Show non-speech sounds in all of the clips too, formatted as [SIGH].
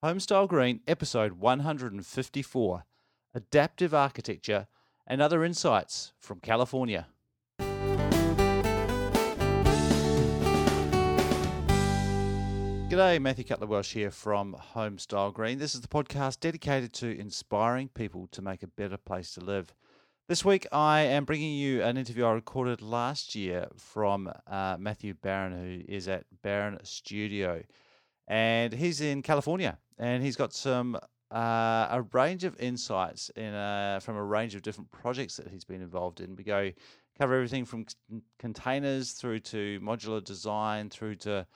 Homestyle Green, episode 154 Adaptive Architecture and Other Insights from California. G'day, Matthew Cutler Welsh here from Homestyle Green. This is the podcast dedicated to inspiring people to make a better place to live. This week, I am bringing you an interview I recorded last year from uh, Matthew Baran, who is at Baran Studio. And he's in California, and he's got some uh, a range of insights in a, from a range of different projects that he's been involved in. We go cover everything from c- containers through to modular design, through to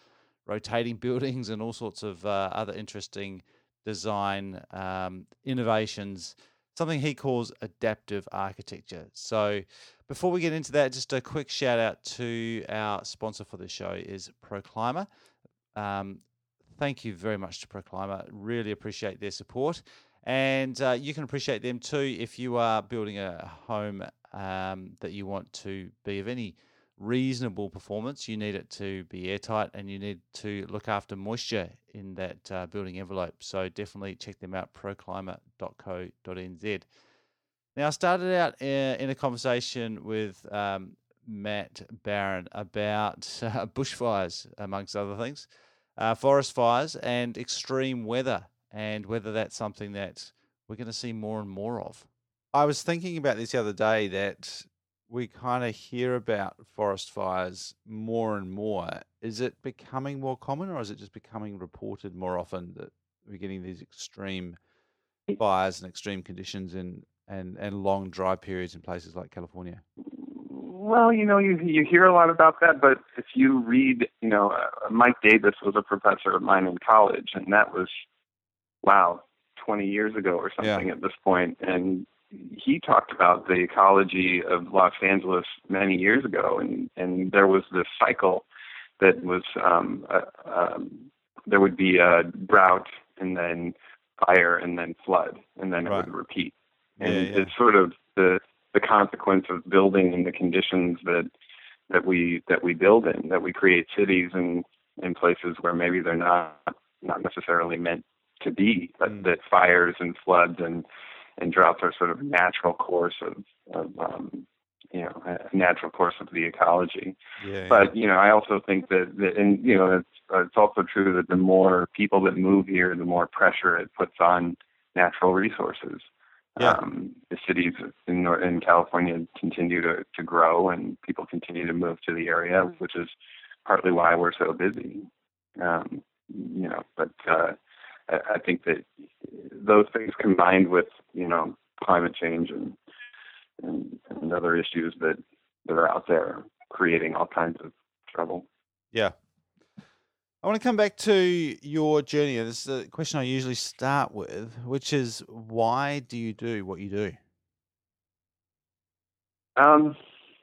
rotating [LAUGHS] buildings, and all sorts of uh, other interesting design um, innovations something he calls adaptive architecture. So, before we get into that, just a quick shout out to our sponsor for the show is ProClima. Um, thank you very much to ProClima. Really appreciate their support, and uh, you can appreciate them too if you are building a home um, that you want to be of any reasonable performance, you need it to be airtight and you need to look after moisture in that uh, building envelope. So definitely check them out, proclima.co.nz. Now, I started out uh, in a conversation with um, Matt Baran about [LAUGHS] uh, bushfires, amongst other things, uh, forest fires, and extreme weather, and whether that's something that we're going to see more and more of. I was thinking about this the other day that we kind of hear about forest fires more and more. Is it becoming more common, or is it just becoming reported more often that we're getting these extreme fires and extreme conditions in and and long dry periods in places like California? Well, you know, you you hear a lot about that, but if you read, you know, uh, Mike Davis was a professor of mine in college, and that was, wow, 20 years ago or something yeah. at this point, and he talked about the ecology of Los Angeles many years ago, and and there was this cycle that was um, uh, um, there would be a drought and then fire and then flood and then right. it would repeat, and yeah, yeah. it's sort of the the consequence of building in the conditions that that we that we build in that we create cities and in places where maybe they're not not necessarily meant to be, but mm. that fires and floods and and droughts are sort of natural course of, of um, you know, a natural course of the ecology. Yeah, but you know, I also think that, that and you know, it's it's also true that the more people that move here, the more pressure it puts on natural resources. Yeah. Um, the cities in in California continue to to grow, and people continue to move to the area, which is partly why we're so busy. Um, you know, but uh, I think that those things combined with you know climate change and and, and other issues that that are out there creating all kinds of trouble. Yeah. I want to come back to your journey. This is a question I usually start with, which is why do you do what you do? Um,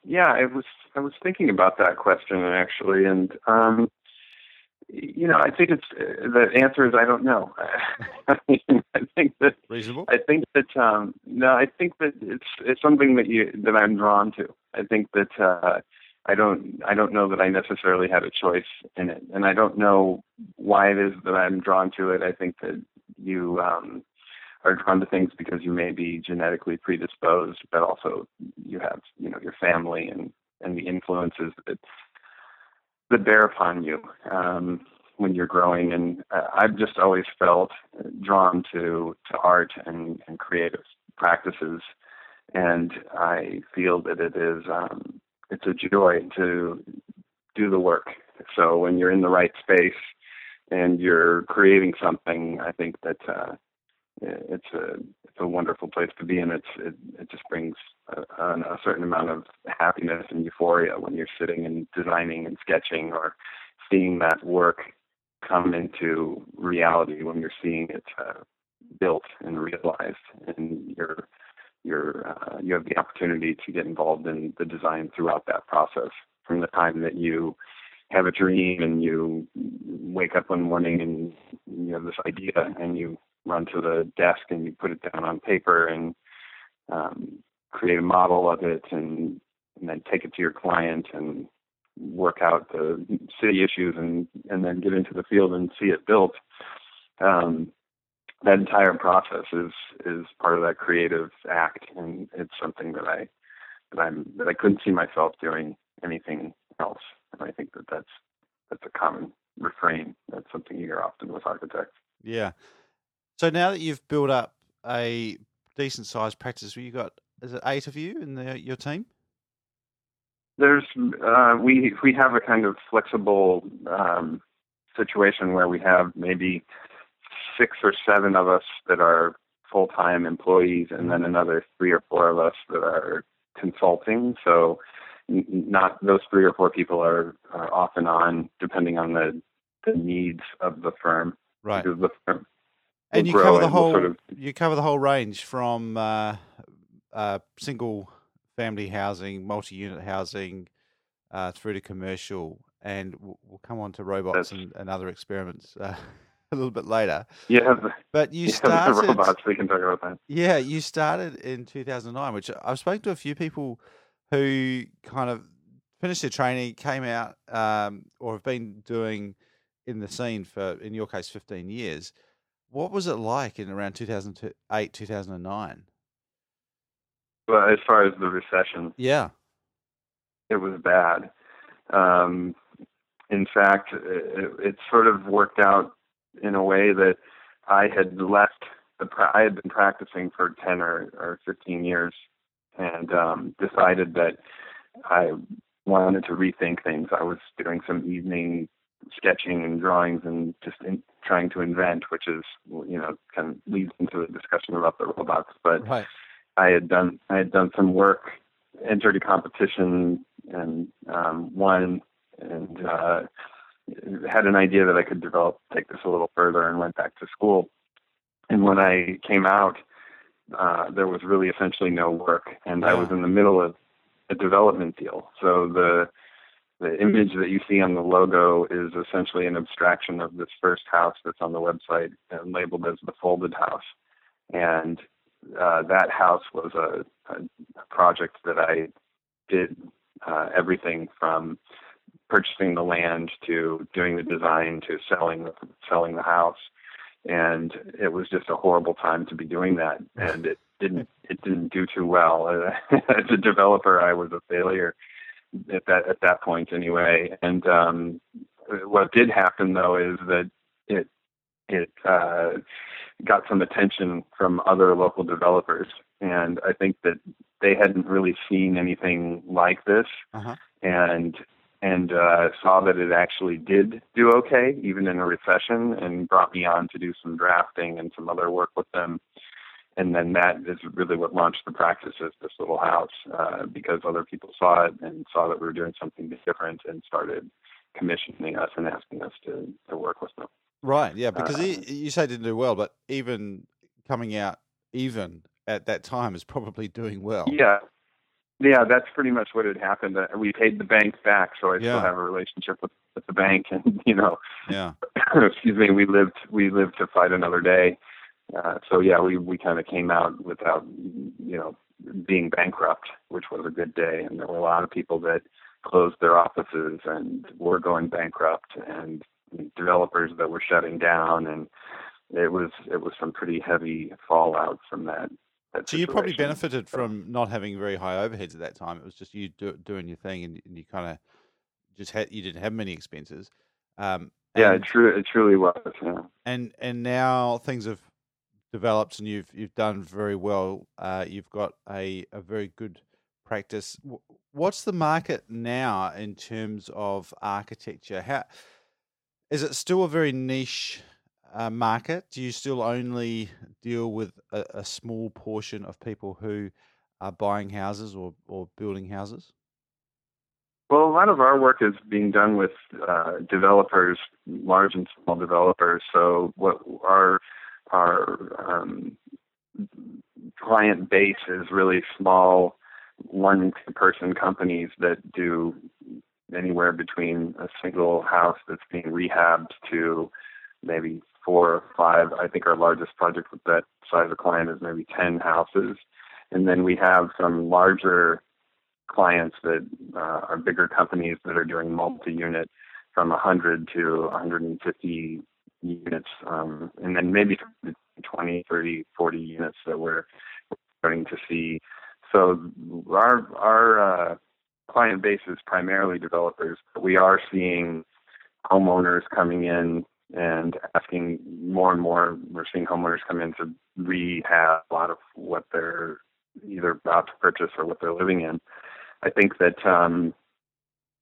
yeah, I was I was thinking about that question actually, and um, you know, I think it's uh, the answer is I don't know. [LAUGHS] I, think that reasonable. I think that um, no, I think that it's it's something that you that I'm drawn to. I think that uh, I don't I don't know that I necessarily had a choice in it, and I don't know why it is that I'm drawn to it. I think that you um, are drawn to things because you may be genetically predisposed, but also you have you know your family and and the influences that that bear upon you um, when you're growing. And uh, I've just always felt drawn to to art and, and creative practices, and I feel that it is um, it's a joy to do the work. So when you're in the right space and you're creating something, I think that uh, it's a it's a wonderful place to be, and it's it, it just brings a, a certain amount of happiness and euphoria when you're sitting and designing and sketching or seeing that work come into reality when you're seeing it uh, built and realized, and you're you're uh, you have the opportunity to get involved in the design throughout that process from the time that you have a dream and you wake up one morning and you have this idea and you run to the desk and you put it down on paper and um, create a model of it and, and then take it to your client and work out the city issues and and then get into the field and see it built. Um, that entire process is is part of that creative act, and it's something that I that I'm that I couldn't see myself doing anything else. And I think that that's that's a common refrain. That's something you hear often with architects. Yeah. So now that you've built up a decent sized practice, you got is it eight of you in the, your team? There's uh, we we have a kind of flexible um, situation where we have maybe six or seven of us that are full time employees, and then another three or four of us that are consulting. So not those three or four people are, are off and on depending on the the needs of the firm. Right. The firm and you cover the whole sort of, you cover the whole range from uh, uh, single family housing, multi unit housing, uh, through to commercial, and we'll, we'll come on to robots and, and, other experiments uh, [LAUGHS] a little bit later. Yeah, but you [LAUGHS] started robots. We can talk about that. Yeah, you started in 2009, which I've spoken to a few people who kind of finished their training, came out, um, or have been doing in the scene for, in your case, 15 years. What was it like in around 2008, 2009? Well, as far as the recession, yeah, it was bad. Um, in fact, it, it, sort of worked out in a way that I had left the. I had been practicing for 10 or, or 15 years, and um, decided that I wanted to rethink things. I was doing some evening sketching and drawings and just in, trying to invent, which is you know kind of leads into the discussion about the robots. But right. I had done I had done some work, entered a competition and um, won, and uh, had an idea that I could develop take this a little further, and went back to school. And when I came out, uh, there was really essentially no work, and yeah. I was in the middle of a development deal. So the the image that you see on the logo is essentially an abstraction of this first house that's on the website and labeled as the folded house. And uh, that house was a, a, project that I did uh, everything from purchasing the land to doing the design to selling selling the house. And it was just a horrible time to be doing that, and it didn't it didn't do too well. [LAUGHS] As a developer, I was a failure at that at that point anyway. And um, what did happen though is that it it uh, got some attention from other local developers, and I think that they hadn't really seen anything like this, uh-huh. and and uh, saw that it actually did do okay, even in a recession, and brought me on to do some drafting and some other work with them and then that is really what launched the practice as this little house uh, because other people saw it and saw that we were doing something different and started commissioning us and asking us to, to work with them. Right, yeah, because uh, you say it didn't do well, but even coming out even at that time is probably doing well. Yeah, yeah, that's pretty much what had happened. We paid the bank back, so I yeah. still have a relationship with, with the bank, and [LAUGHS] you know, yeah, [COUGHS] excuse me, we lived we lived to fight another day uh, so yeah, we we kind of came out without you know being bankrupt, which was a good day. And there were a lot of people that closed their offices and were going bankrupt, and developers that were shutting down, and it was it was some pretty heavy fallout from that. So you probably benefited from not having very high overheads at that time. It was just you do, doing your thing, and, and you kind of just had you didn't have many expenses. Um, yeah, it, it truly was. Yeah. And and now things have developed and you've you've done very well. Uh, you've got a, a very good practice. What's the market now in terms of architecture? How is it still a very niche uh, market? Do you still only deal with a, a, small portion of people who are buying houses or, or building houses? Well, a lot of our work is being done with uh, developers, large and small developers. So, what our our um, client base is really small one person companies that do anywhere between a single house that's being rehabbed to maybe four or five. I think our largest project with that size of client is maybe 10 houses. And then we have some larger clients that uh, are bigger companies that are doing multi unit from 100 to 150 units, um, and then maybe 20 20, 30, 40 units that we're starting to see. So our our uh, client base is primarily developers, but we are seeing homeowners coming in and asking more and more. We're seeing homeowners come in to rehab a lot of what they're either about to purchase or what they're living in. I think that um,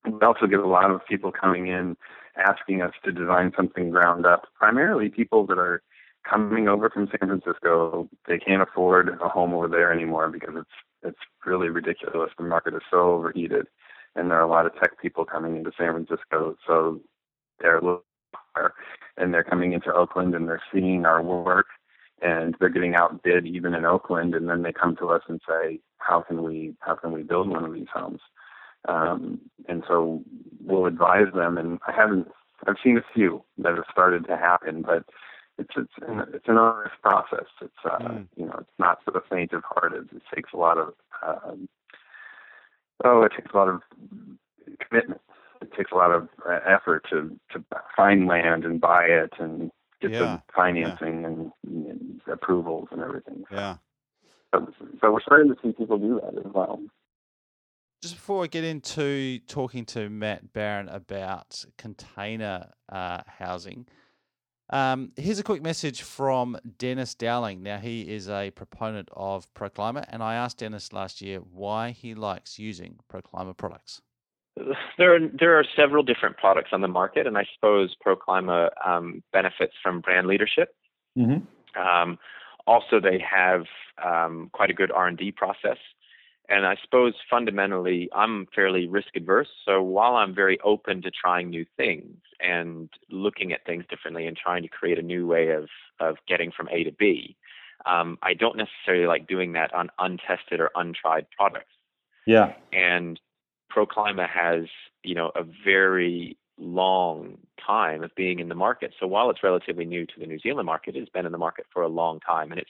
we also get a lot of people coming in asking us to design something ground up, primarily people that are coming over from San Francisco. They can't afford a home over there anymore because it's it's really ridiculous. The market is so overheated, and there are a lot of tech people coming into San Francisco. So they're and they're coming into Oakland and they're seeing our work and they're getting outbid even in Oakland and then they come to us and say, How can we how can we build one of these homes? Um, and so we'll advise them and I haven't I've seen a few that have started to happen, but it's it's an, it's an honest process. It's uh, mm. you know it's not for the faint of heart. It, it takes a lot of um, oh, it takes a lot of commitment it takes a lot of uh, effort to to find land and buy it and get yeah. the financing yeah. and, and, approvals and everything. Yeah. So, so we're starting to see people do that as well. Just before I get into talking to Matt Baran about container uh, housing, um, here's a quick message from Dennis Dowling. Now, he is a proponent of ProClima, and I asked Dennis last year why he likes using ProClima products there are there are several different products on the market, and I suppose ProClima um, benefits from brand leadership. Mm-hmm. Um, also, they have um, quite a good R and D process, and I suppose fundamentally, I'm fairly risk adverse. So while I'm very open to trying new things and looking at things differently and trying to create a new way of of getting from A to B, um, I don't necessarily like doing that on untested or untried products. Yeah, and ProClima has, you know, a very long time of being in the market. So while it's relatively new to the New Zealand market, it's been in the market for a long time, and it's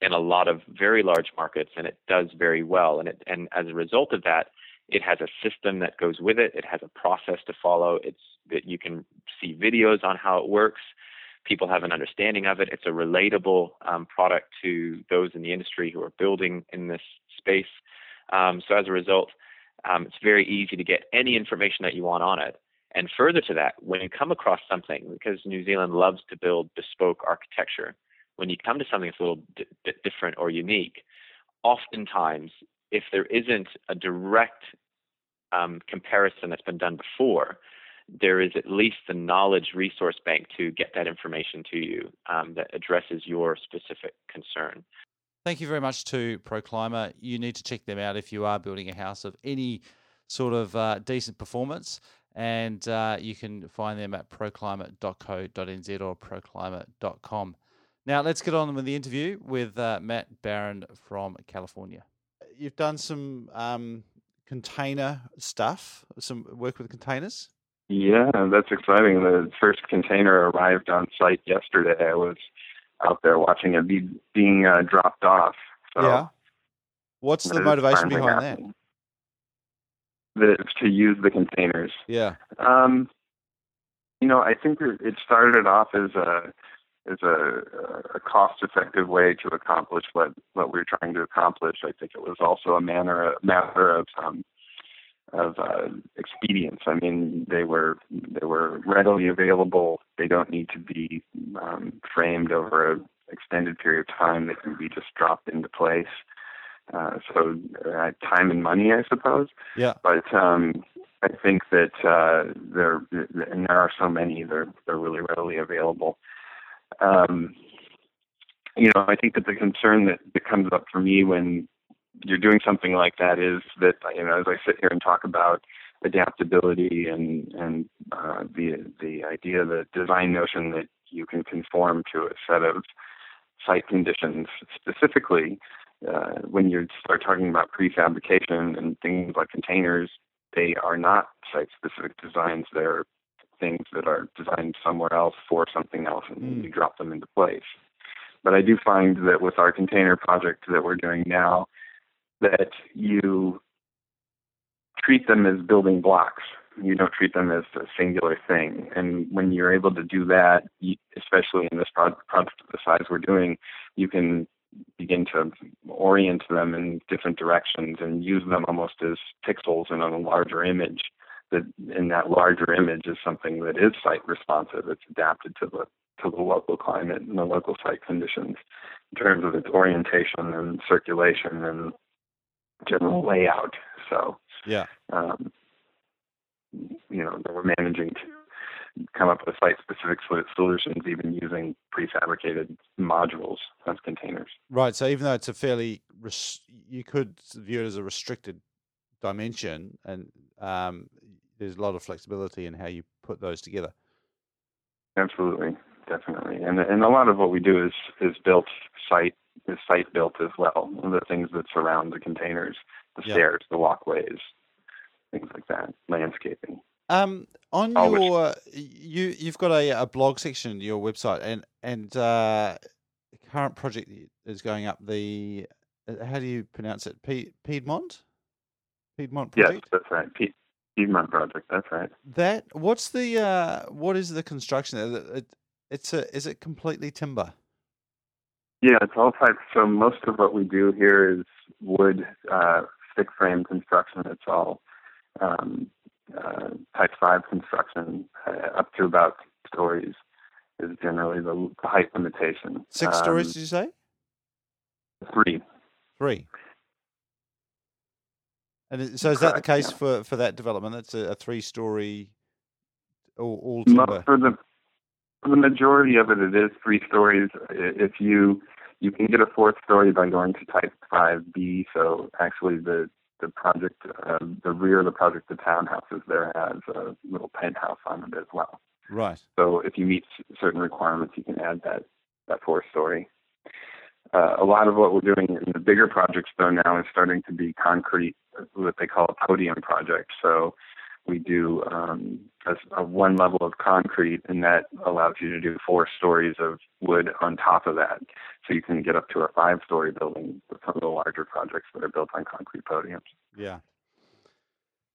in a lot of very large markets, and it does very well. And it, and as a result of that, it has a system that goes with it. It has a process to follow. It's that you can see videos on how it works. People have an understanding of it. It's a relatable um, product to those in the industry who are building in this space. Um, so as a result, um, it's very easy to get any information that you want on it. And further to that, when you come across something, because New Zealand loves to build bespoke architecture, when you come to something that's a little d- bit different or unique, oftentimes, if there isn't a direct um, comparison that's been done before, there is at least the knowledge resource bank to get that information to you um, that addresses your specific concern. Thank you very much to ProClima. You need to check them out if you are building a house of any sort of uh, decent performance. And uh, you can find them at proclima.co.nz or proclima.com. Now, let's get on with the interview with uh, Matt Baran from California. You've done some um, container stuff, some work with containers. Yeah, that's exciting. The first container arrived on site yesterday. I was out there watching it be being uh, dropped off. So yeah. What's the motivation behind happening. that? That to use the containers. Yeah. Um, you know, I think it started off as a as a, a cost-effective way to accomplish what what we were trying to accomplish. I think it was also a manner a matter of um, of uh, expedience. I mean, they were they were readily available. They don't need to be um, framed over an extended period of time. They can be just dropped into place. Uh, so uh, time and money, I suppose. Yeah. But um, I think that uh, there and there are so many. They're they're really readily available. Um, you know, I think that the concern that, that comes up for me when you're doing something like that is that you know as I sit here and talk about adaptability and and uh, the the idea the design notion that you can conform to a set of site conditions specifically uh, when you start talking about prefabrication and things like containers they are not site specific designs they're things that are designed somewhere else for something else and mm. you drop them into place but I do find that with our container project that we're doing now that you treat them as building blocks. You don't treat them as a singular thing. And when you're able to do that, especially in this project, project of the size we're doing, you can begin to orient them in different directions and use them almost as pixels in a larger image. That in that larger image is something that is site responsive. It's adapted to the to the local climate and the local site conditions in terms of its orientation and circulation and general layout. So yeah, um, you know, we're managing to come up with site-specific solutions, even using prefabricated modules as containers. Right. So even though it's a fairly, res- you could view it as a restricted dimension, and um, there's a lot of flexibility in how you put those together. Absolutely, definitely, and and a lot of what we do is is built site is site built as well. The things that surround the containers, the yeah. stairs, the walkways, things like that, landscaping. Um, on your you you've got a, a blog section on your website, and and uh, the current project is going up. The uh, how do you pronounce it? Piedmont. Piedmont project. Yes, that's right. Piedmont project. That's right. That what's the uh, what is the construction? It, it's a is it completely timber? Yeah, it's all types. So most of what we do here is wood uh, stick frame construction. It's all um, uh, type five construction uh, up to about stories is generally the, the height limitation. Six um, stories, did you say? Three. Three. And so is Correct, that the case yeah. for, for that development? That's a, a three story all, all timber. For the the majority of it, it is three stories. If you you can get a fourth story by going to Type 5B. So actually, the the project, uh, the rear of the project, the townhouses there has a little penthouse on it as well. Right. So if you meet certain requirements, you can add that that fourth story. Uh, a lot of what we're doing in the bigger projects, though, now is starting to be concrete, what they call a podium project. So we do um, a, a, one level of concrete, and that allows you to do four stories of wood on top of that. So you can get up to a five story building with some of the larger projects that are built on concrete podiums. Yeah.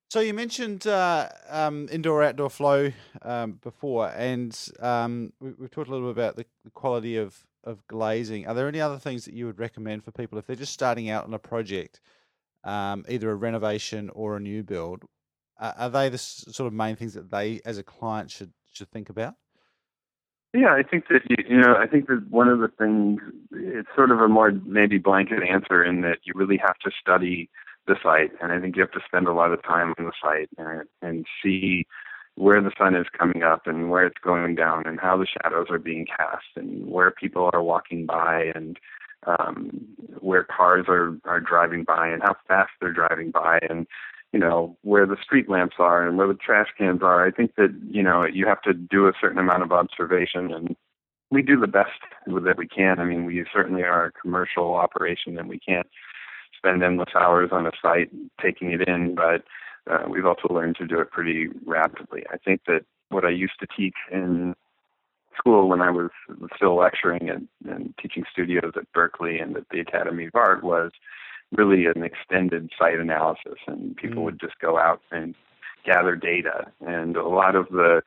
So you mentioned uh, um, indoor outdoor flow um, before, and um, we, have talked a little bit about the, the quality of, of glazing. Are there any other things that you would recommend for people if they're just starting out on a project, um, either a renovation or a new build? Uh, are they the sort of main things that they, as a client, should should think about? Yeah, I think that you, know, I think that one of the things it's sort of a more maybe blanket answer in that you really have to study the site, and I think you have to spend a lot of time on the site and and see where the sun is coming up and where it's going down and how the shadows are being cast and where people are walking by and um, where cars are are driving by and how fast they're driving by and you know where the street lamps are and where the trash cans are. I think that you know you have to do a certain amount of observation, and we do the best that we can. I mean, we certainly are a commercial operation, and we can't spend endless hours on a site taking it in, but uh, we've also learned to do it pretty rapidly. I think that what I used to teach in school when I was still lecturing and, and teaching studios at Berkeley and at the Academy of Art was really an extended site analysis, and people mm. would just go out and gather data. And a lot of the,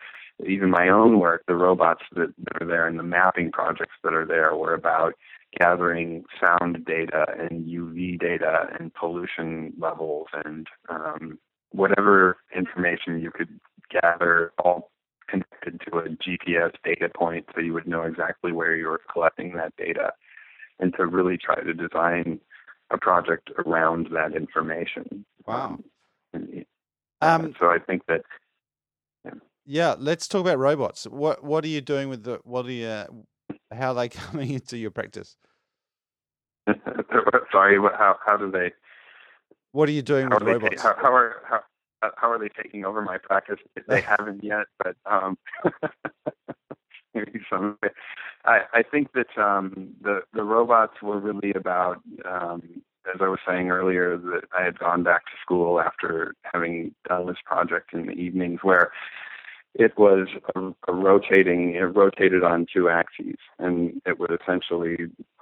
even my own work, the robots that, that are there and the mapping projects that are there were about gathering sound data and UV data and pollution levels and um, whatever information you could gather, all connected to a GPS data point so you would know exactly where you were collecting that data, and to really try to design a project around that information. Wow. Um, um, so I think that. Yeah. yeah. let's talk about robots. What What are you doing with the? What are you? How are they [LAUGHS] coming into your practice? [LAUGHS] Sorry, how how do they? What are you doing with robots? Ta- how, how, are how, how are they taking over my practice? They [LAUGHS] haven't yet, but um, some. I, I think that um, the the robots were really about, um, as I was saying earlier, that I had gone back to school after having done this project in the evenings, where it was a, a rotating, it rotated on two axes, and it would essentially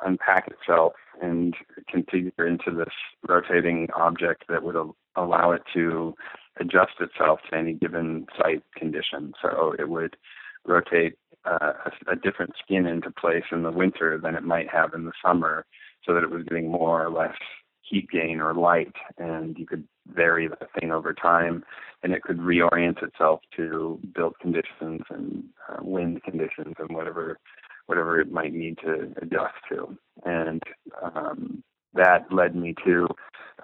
unpack itself and configure into this rotating object that would allow it to adjust itself to any given site condition. So it would rotate uh, a, different skin into place in the winter than it might have in the summer, so that it was getting more or less heat gain or light, and you could vary that thing over time, and it could reorient itself to build conditions and uh, wind conditions and whatever whatever it might need to adjust to. And um, that led me to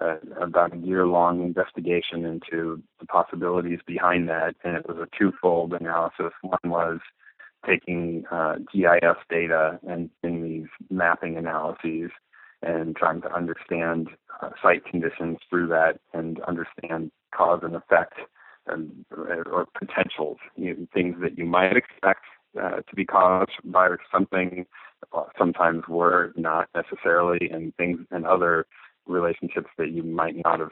uh, about a year long investigation into the possibilities behind that, and it was a twofold analysis. One was taking uh, GIS data and in these mapping analyses and trying to understand uh, site conditions through that and understand cause and effect and, or potentials, you know, things that you might expect uh, to be caused by something, uh, sometimes were not necessarily, and things and other relationships that you might not have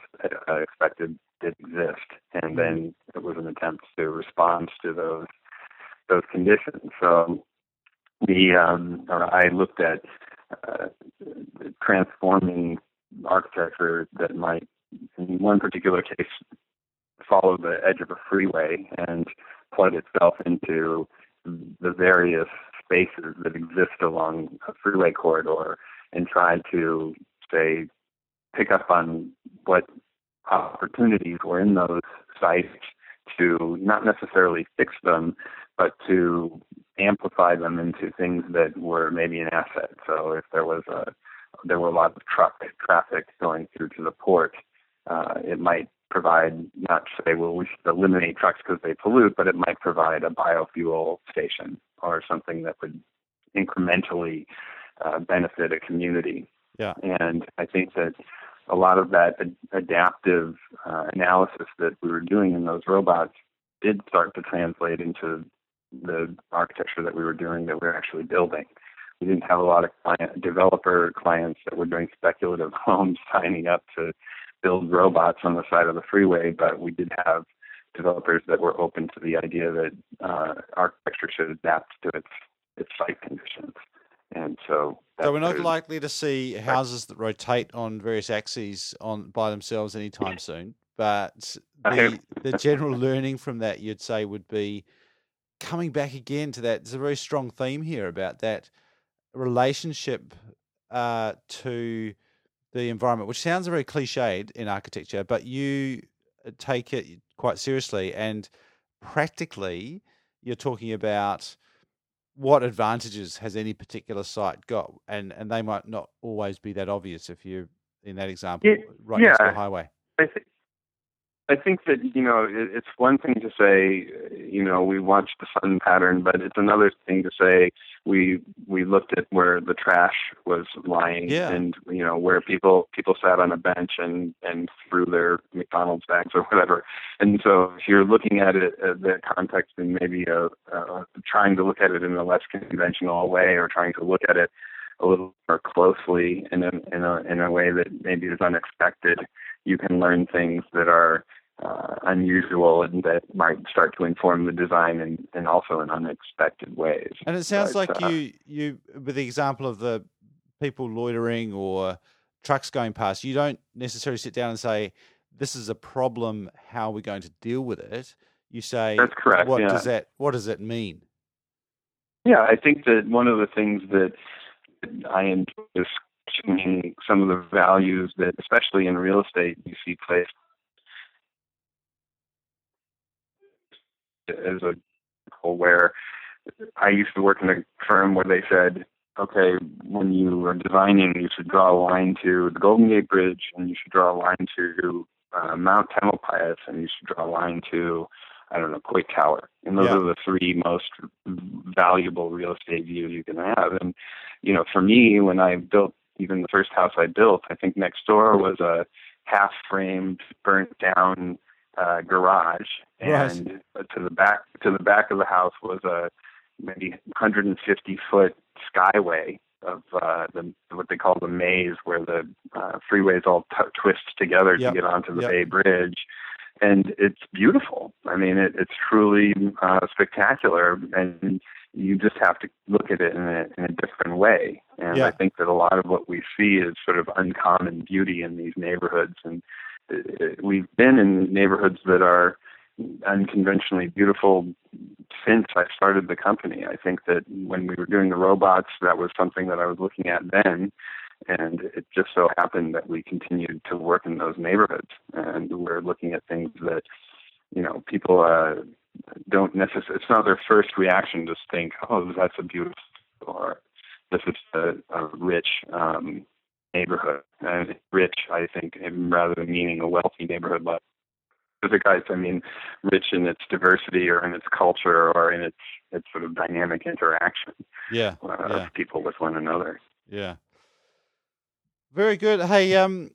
uh, expected did exist. And then it was an attempt to respond to those those conditions. So we, um, I looked at uh, transforming architecture that might, in one particular case, follow the edge of a freeway and plug itself into the various spaces that exist along a freeway corridor and try to, say, pick up on what opportunities were in those sites to not necessarily fix them, but to amplify them into things that were maybe an asset. So if there was a there were a lot of truck traffic going through to the port, uh, it might provide not say well we should eliminate trucks because they pollute, but it might provide a biofuel station or something that would incrementally uh, benefit a community. Yeah. And I think that a lot of that ad- adaptive uh, analysis that we were doing in those robots did start to translate into the architecture that we were doing that we are actually building. We didn't have a lot of client, developer clients that were doing speculative [LAUGHS] homes signing up to build robots on the side of the freeway, but we did have developers that were open to the idea that uh, architecture should adapt to its its site conditions. And so, so we're not likely to see houses that rotate on various axes on by themselves anytime [LAUGHS] soon. But the, the general learning from that, you'd say, would be coming back again to that. There's a very strong theme here about that relationship uh, to the environment, which sounds very cliched in architecture, but you uh, take it quite seriously and practically. You're talking about what advantages has any particular site got, and and they might not always be that obvious if you're in that example it, right yeah, next to the highway. I think I think that you know it's one thing to say you know we watched the sun pattern, but it's another thing to say we we looked at where the trash was lying yeah. and you know where people people sat on a bench and and threw their McDonald's bags or whatever. And so if you're looking at it at the context in maybe a, a trying to look at it in a less conventional way or trying to look at it a little more closely in a in a in a way that maybe is unexpected, you can learn things that are uh, unusual and that might start to inform the design and, and also in unexpected ways. And it sounds but, like uh, you you with the example of the people loitering or trucks going past, you don't necessarily sit down and say, This is a problem, how are we going to deal with it? You say That's correct. What yeah. does that what does that mean? Yeah, I think that one of the things that I enjoy is questioning some of the values that, especially in real estate, you see placed as a where I used to work in a firm where they said, okay, when you are designing, you should draw a line to the Golden Gate Bridge, and you should draw a line to uh, Mount Tamalpais, and you should draw a line to I don't know, Coit Tower. And those Yeah. are the three most valuable real estate views you can have. And, you know, for me, when I built even the first house I built, I think next door was a half framed, burnt down uh, garage. And to the back to the back of the house was a maybe 150 foot skyway of uh, the what they call the maze, where the uh, freeways all t- twist together Yep. to get onto the Yep. Bay Bridge and it's beautiful. I mean, it, it's truly uh, spectacular, and you just have to look at it in a, in a different way. And Yeah. I think that a lot of what we see is sort of uncommon beauty in these neighborhoods, and we've been in neighborhoods that are unconventionally beautiful since I started the company. I think that when we were doing the robots, that was something that I was looking at then. And it just so happened that we continued to work in those neighborhoods. And we're looking at things that, you know, people uh, don't necessarily, it's not their first reaction to think, oh, that's a beautiful, or this is a, a rich um, neighborhood. And rich, I think, rather than meaning a wealthy neighborhood like Pacific Heights, I mean rich in its diversity or in its culture or in its its sort of dynamic interaction. Yeah, uh, yeah. of people with one another. Yeah. Very good. Hey, um,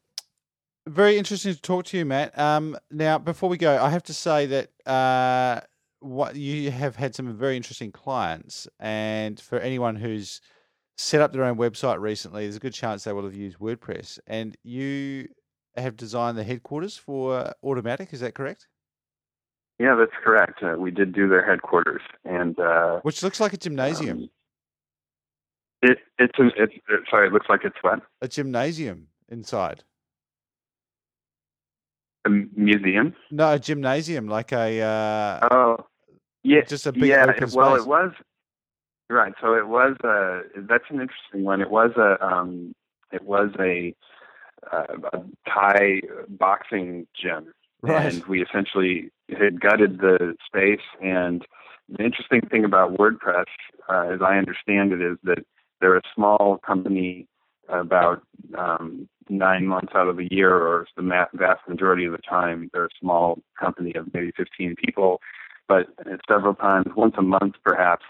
very interesting to talk to you, Matt. Um, now before we go, I have to say that uh, what you have had some very interesting clients, and for anyone who's set up their own website recently, there's a good chance they will have used WordPress. And you have designed the headquarters for Automattic, Is that correct? Yeah, that's correct. Uh, we did do their headquarters, and uh, which looks like a gymnasium. Um, it it's an it's it, sorry, it looks like it's what a gymnasium inside. A museum? No, a gymnasium, like a. Uh, oh, yeah, just a big yeah. Well, space. it was right. So it was a. That's an interesting one. It was a. Um, it was a uh, a Thai boxing gym, right. and we essentially had gutted the space. And the interesting thing about WordPress, uh, as I understand it, is that they're a small company about um, nine months out of the year, or the vast majority of the time, they're a small company of maybe 15 people. But several times, once a month perhaps,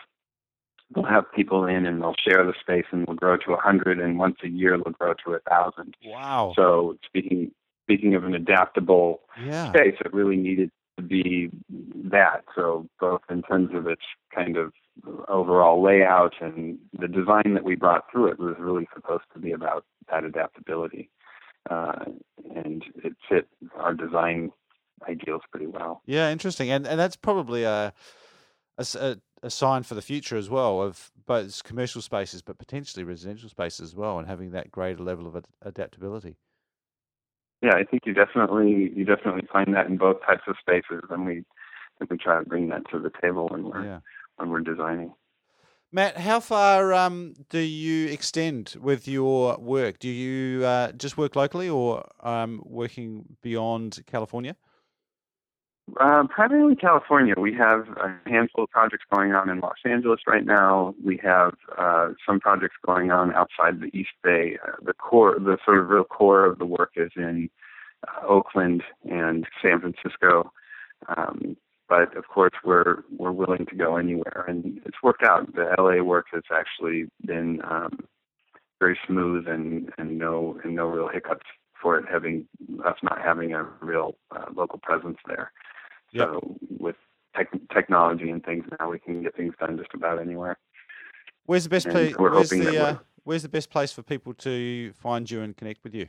they'll have people in and they'll share the space and we'll grow to a hundred and once a year they'll grow to a thousand. Wow. So speaking speaking of an adaptable yeah. space, it really needed to be that. So both in terms of its kind of overall layout and the design that we brought through it was really supposed to be about that adaptability. Uh, and it fit our design ideals pretty well. Yeah, interesting. And and that's probably a, a, a sign for the future as well of both commercial spaces, but potentially residential spaces as well, and having that greater level of ad- adaptability. Yeah, I think you definitely you definitely find that in both types of spaces, and we and we try to bring that to the table when we're yeah. when we're designing. Matt, how far um, do you extend with your work? Do you uh, just work locally or um, working beyond California? Uh, primarily California. We have a handful of projects going on in Los Angeles right now. We have uh, some projects going on outside the East Bay. Uh, the core, the sort of real core of the work is in uh, Oakland and San Francisco. Um, but of course, we're we're willing to go anywhere, and it's worked out. The LA work has actually been um, very smooth and and no and no real hiccups for it having us not having a real uh, local presence there. Yep. So with tech, technology and things now, we can get things done just about anywhere. Where's the best place? Where's the uh, Where's the best place for people to find you and connect with you?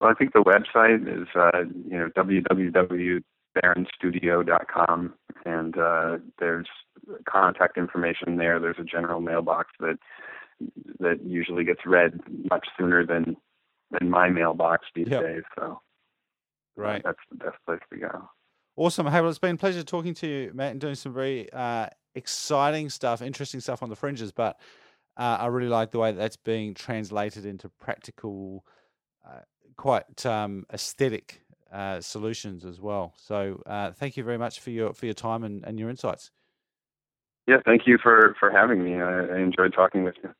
Well, I think the website is uh, you know www.baranstudio.com, and uh, there's contact information there. There's a general mailbox that that usually gets read much sooner than than my mailbox these yep. days. So, right, that's the best place to go. Awesome. Hey, well, it's been a pleasure talking to you, Matt, and doing some very uh, exciting stuff, interesting stuff on the fringes. But uh, I really like the way that that's being translated into practical, uh, quite um, aesthetic uh, solutions as well. So, uh, thank you very much for your for your time and, and your insights. Yeah, thank you for for having me. I, I enjoyed talking with you.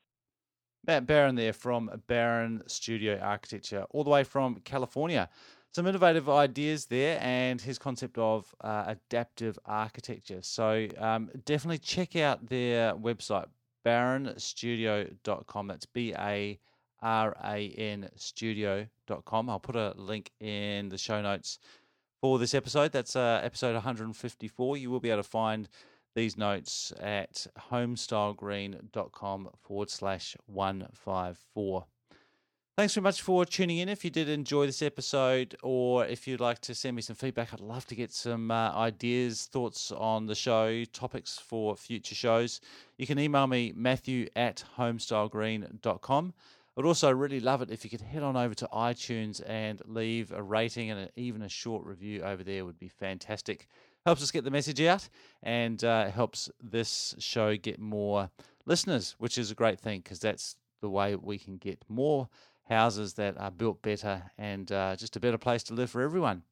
Matt Baran there from Baran Studio Architecture, all the way from California some innovative ideas there and his concept of uh, adaptive architecture. So um, definitely check out their website, baranstudio.com. That's B A R A N studio.com. I'll put a link in the show notes for this episode. That's uh, episode 154. You will be able to find these notes at homestylegreen.com forward slash 154. Thanks very much for tuning in. If you did enjoy this episode, or if you'd like to send me some feedback, I'd love to get some uh, ideas, thoughts on the show, topics for future shows. You can email me, matthew at homestylegreen.com. I'd also really love it if you could head on over to iTunes and leave a rating and a, even a short review over there would be fantastic. Helps us get the message out and uh, helps this show get more listeners, which is a great thing because that's the way we can get more houses that are built better and uh, just a better place to live for everyone.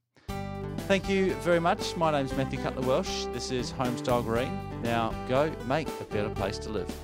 Thank you very much. My name's Matthew Cutler Welsh. This is Homestyle Green. Now go make a better place to live.